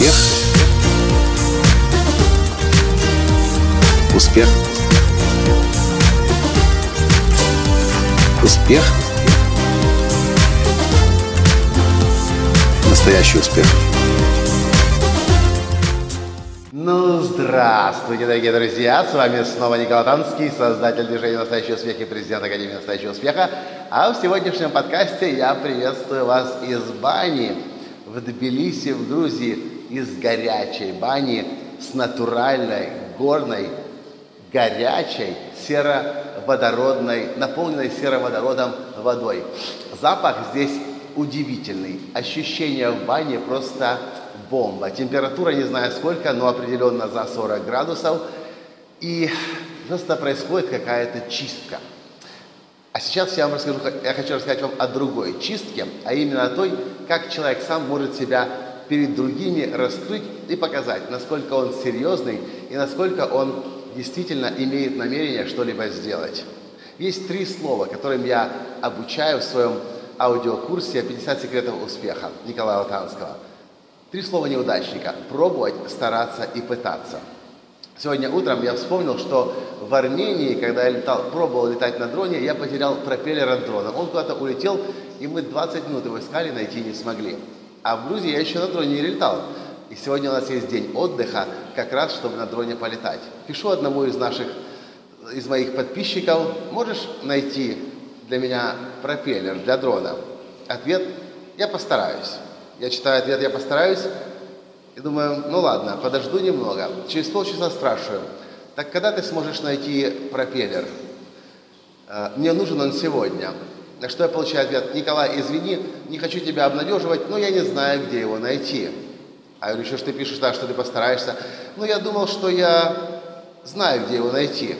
Успех. Успех. Успех. Настоящий успех. Ну, здравствуйте, дорогие друзья! С вами снова Николай Танский, создатель движения «Настоящий успех» и президент Академии «Настоящего успеха». А в сегодняшнем подкасте я приветствую вас из бани в Тбилиси, в Грузии, из горячей бани с натуральной, горной, горячей, сероводородной, наполненной сероводородом водой. Запах здесь удивительный. Ощущение в бане просто бомба. Температура не знаю сколько, но определенно за 40 градусов. И просто происходит какая-то чистка. А сейчас я вам расскажу, я хочу рассказать вам о другой чистке, а именно о той, как человек сам может себя перед другими раскрыть и показать, насколько он серьезный и насколько он действительно имеет намерение что-либо сделать. Есть три слова, которым я обучаю в своем аудиокурсе «50 секретов успеха» Николая Латанского – Три слова неудачника. Пробовать, стараться и пытаться. Сегодня утром я вспомнил, что в Армении, когда я летал, пробовал летать на дроне, я потерял пропеллер от дрона. Он куда-то улетел, и мы 20 минут его искали, найти не смогли. А в Грузии я еще на дроне не летал. И сегодня у нас есть день отдыха, как раз, чтобы на дроне полетать. Пишу одному из наших, из моих подписчиков, можешь найти для меня пропеллер для дрона? Ответ, я постараюсь. Я читаю ответ, я постараюсь. И думаю, ну ладно, подожду немного. Через полчаса спрашиваю, так когда ты сможешь найти пропеллер? «Э, мне нужен он сегодня. На что я получаю ответ, Николай, извини, не хочу тебя обнадеживать, но я не знаю, где его найти. А я говорю, что ж ты пишешь так, что ты постараешься? Ну, я думал, что я знаю, где его найти.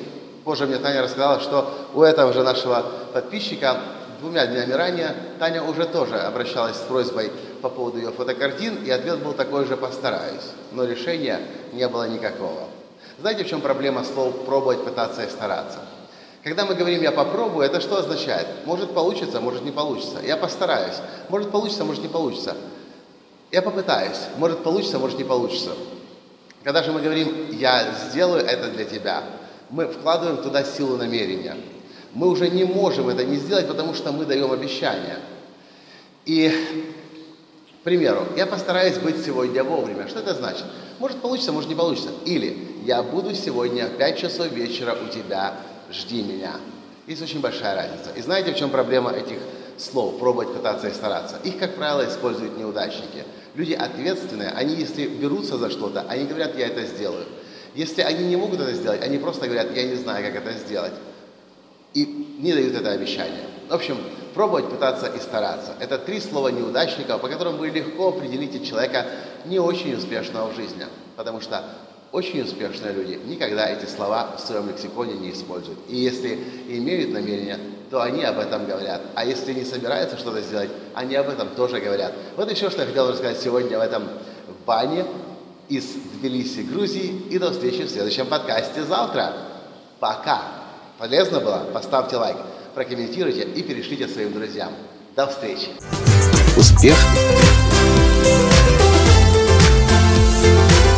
Позже мне Таня рассказала, что у этого же нашего подписчика двумя днями ранее Таня уже тоже обращалась с просьбой по поводу ее фотокартин, и ответ был такой же «постараюсь». Но решения не было никакого. Знаете, в чем проблема слов «пробовать», «пытаться» и «стараться»? Когда мы говорим «я попробую», это что означает? Может получится, может не получится. Я постараюсь. Может получится, может не получится. Я попытаюсь. Может получится, может не получится. Когда же мы говорим «я сделаю это для тебя», мы вкладываем туда силу намерения. Мы уже не можем это не сделать, потому что мы даем обещания. И к примеру, я постараюсь быть сегодня вовремя. Что это значит? Может получится, может не получится. Или я буду сегодня в 5 часов вечера у тебя, жди меня. Есть очень большая разница. И знаете, в чем проблема этих слов? Пробовать, пытаться и стараться. Их, как правило, используют неудачники. Люди ответственные, они если берутся за что-то, они говорят, я это сделаю. Если они не могут это сделать, они просто говорят, я не знаю, как это сделать. И не дают это обещание. В общем, пробовать, пытаться и стараться. Это три слова неудачников, по которым вы легко определите человека не очень успешного в жизни. Потому что очень успешные люди никогда эти слова в своем лексиконе не используют. И если имеют намерение, то они об этом говорят. А если не собираются что-то сделать, они об этом тоже говорят. Вот еще что я хотел рассказать сегодня в этом бане из Тбилиси, Грузии. И до встречи в следующем подкасте завтра. Пока! Полезно было? Поставьте лайк прокомментируйте и перешлите своим друзьям. До встречи! Успех!